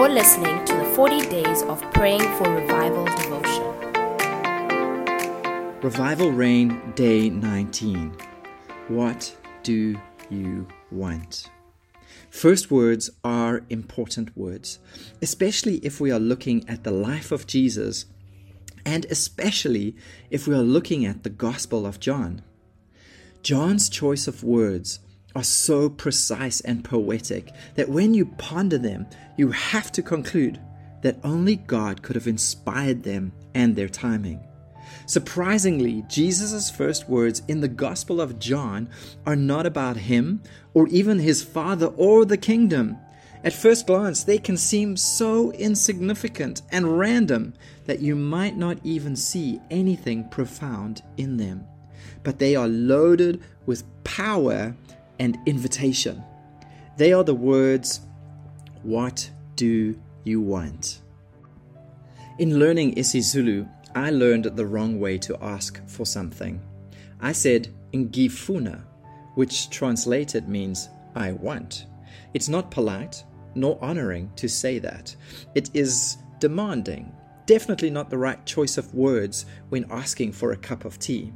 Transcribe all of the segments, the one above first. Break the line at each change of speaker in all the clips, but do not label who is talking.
You're listening to the 40 Days of Praying for Revival devotion.
Revival Rain Day 19. What do you want? First words are important words, especially if we are looking at the life of Jesus and especially if we are looking at the Gospel of John. John's choice of words are so precise and poetic that when you ponder them, you have to conclude that only God could have inspired them and their timing. Surprisingly, Jesus' first words in the Gospel of John are not about him or even his Father or the kingdom. At first glance, they can seem so insignificant and random that you might not even see anything profound in them. But they are loaded with power and invitation. They are the words, What do you want? In learning isiZulu, I learned the wrong way to ask for something. I said ngifuna, which translated means I want. It's not polite nor honoring to say that. It is demanding, definitely not the right choice of words when asking for a cup of tea.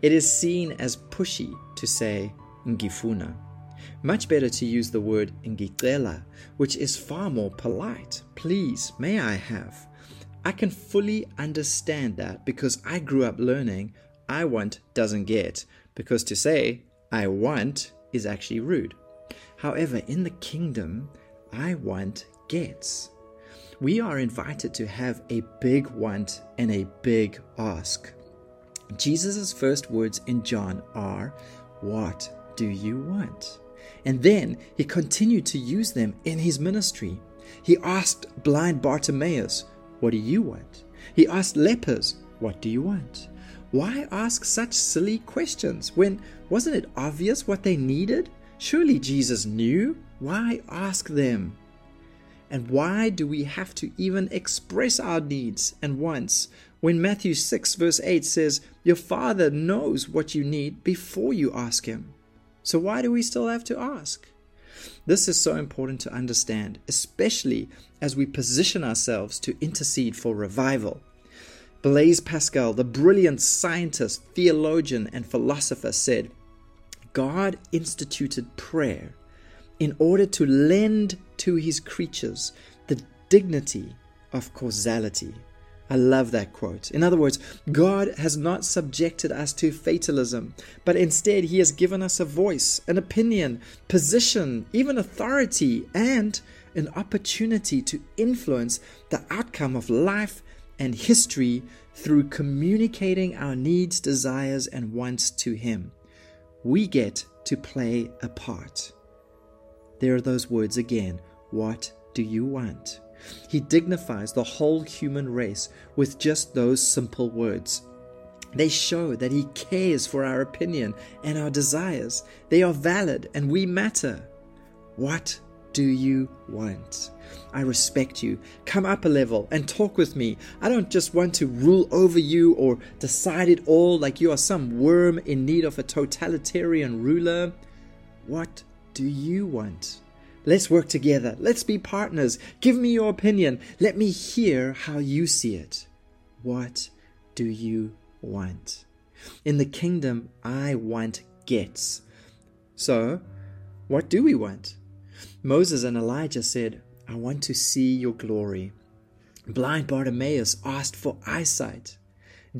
It is seen as pushy to say ngifuna. Much better to use the word ngicela, which is far more polite. Please, may I have? I can fully understand that because I grew up learning I want doesn't get, because to say I want is actually rude. However, in the kingdom, I want gets. We are invited to have a big want and a big ask. Jesus' first words in John are, What do you want? And then he continued to use them in his ministry. He asked blind Bartimaeus, What do you want? He asked lepers, What do you want? Why ask such silly questions when wasn't it obvious what they needed? Surely Jesus knew. Why ask them? And why do we have to even express our needs and wants when Matthew 6, verse 8 says, Your Father knows what you need before you ask Him? So why do we still have to ask? This is so important to understand, especially as we position ourselves to intercede for revival. Blaise Pascal, the brilliant scientist, theologian, and philosopher, said, God instituted prayer in order to lend to his creatures the dignity of causality. I love that quote. In other words, God has not subjected us to fatalism, but instead He has given us a voice, an opinion, position, even authority, and an opportunity to influence the outcome of life and history through communicating our needs, desires, and wants to Him. We get to play a part. There are those words again. What do you want? He dignifies the whole human race with just those simple words. They show that He cares for our opinion and our desires. They are valid and we matter. What do you want? I respect you. Come up a level and talk with me. I don't just want to rule over you or decide it all like you are some worm in need of a totalitarian ruler. What do you want? Let's work together. Let's be partners. Give me your opinion. Let me hear how you see it. What do you want? In the kingdom, I want gets. So, what do we want? Moses and Elijah said, I want to see your glory. Blind Bartimaeus asked for eyesight.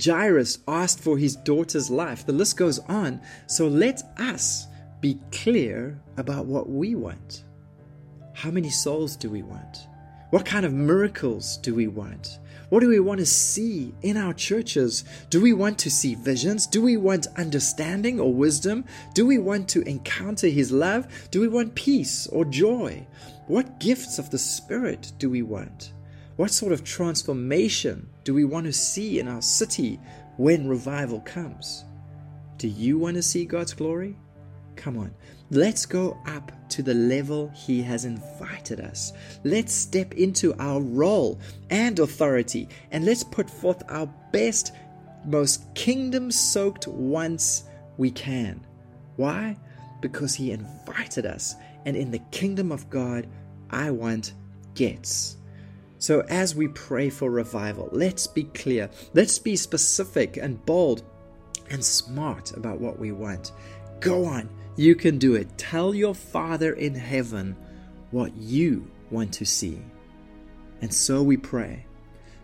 Jairus asked for his daughter's life. The list goes on. So let us be clear about what we want. How many souls do we want? What kind of miracles do we want? What do we want to see in our churches? Do we want to see visions? Do we want understanding or wisdom? Do we want to encounter His love? Do we want peace or joy? What gifts of the Spirit do we want? What sort of transformation do we want to see in our city when revival comes? Do you want to see God's glory? Come on, let's go up to the level He has invited us. Let's step into our role and authority and let's put forth our best, most kingdom soaked once we can. Why? Because He invited us, and in the kingdom of God, I want gets. So, as we pray for revival, let's be clear, let's be specific and bold and smart about what we want. Go on, you can do it. Tell your Father in heaven what you want to see. And so we pray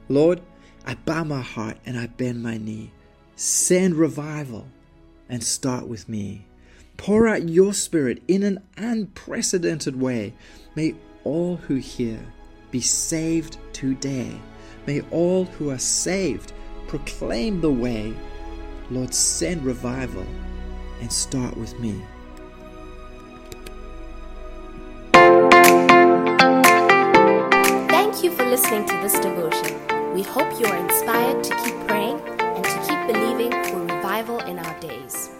Lord, I bow my heart and I bend my knee. Send revival and start with me. Pour out your spirit in an unprecedented way. May all who hear be saved today. May all who are saved proclaim the way. Lord, send revival and start with me.
You for listening to this devotion. We hope you are inspired to keep praying and to keep believing for revival in our days.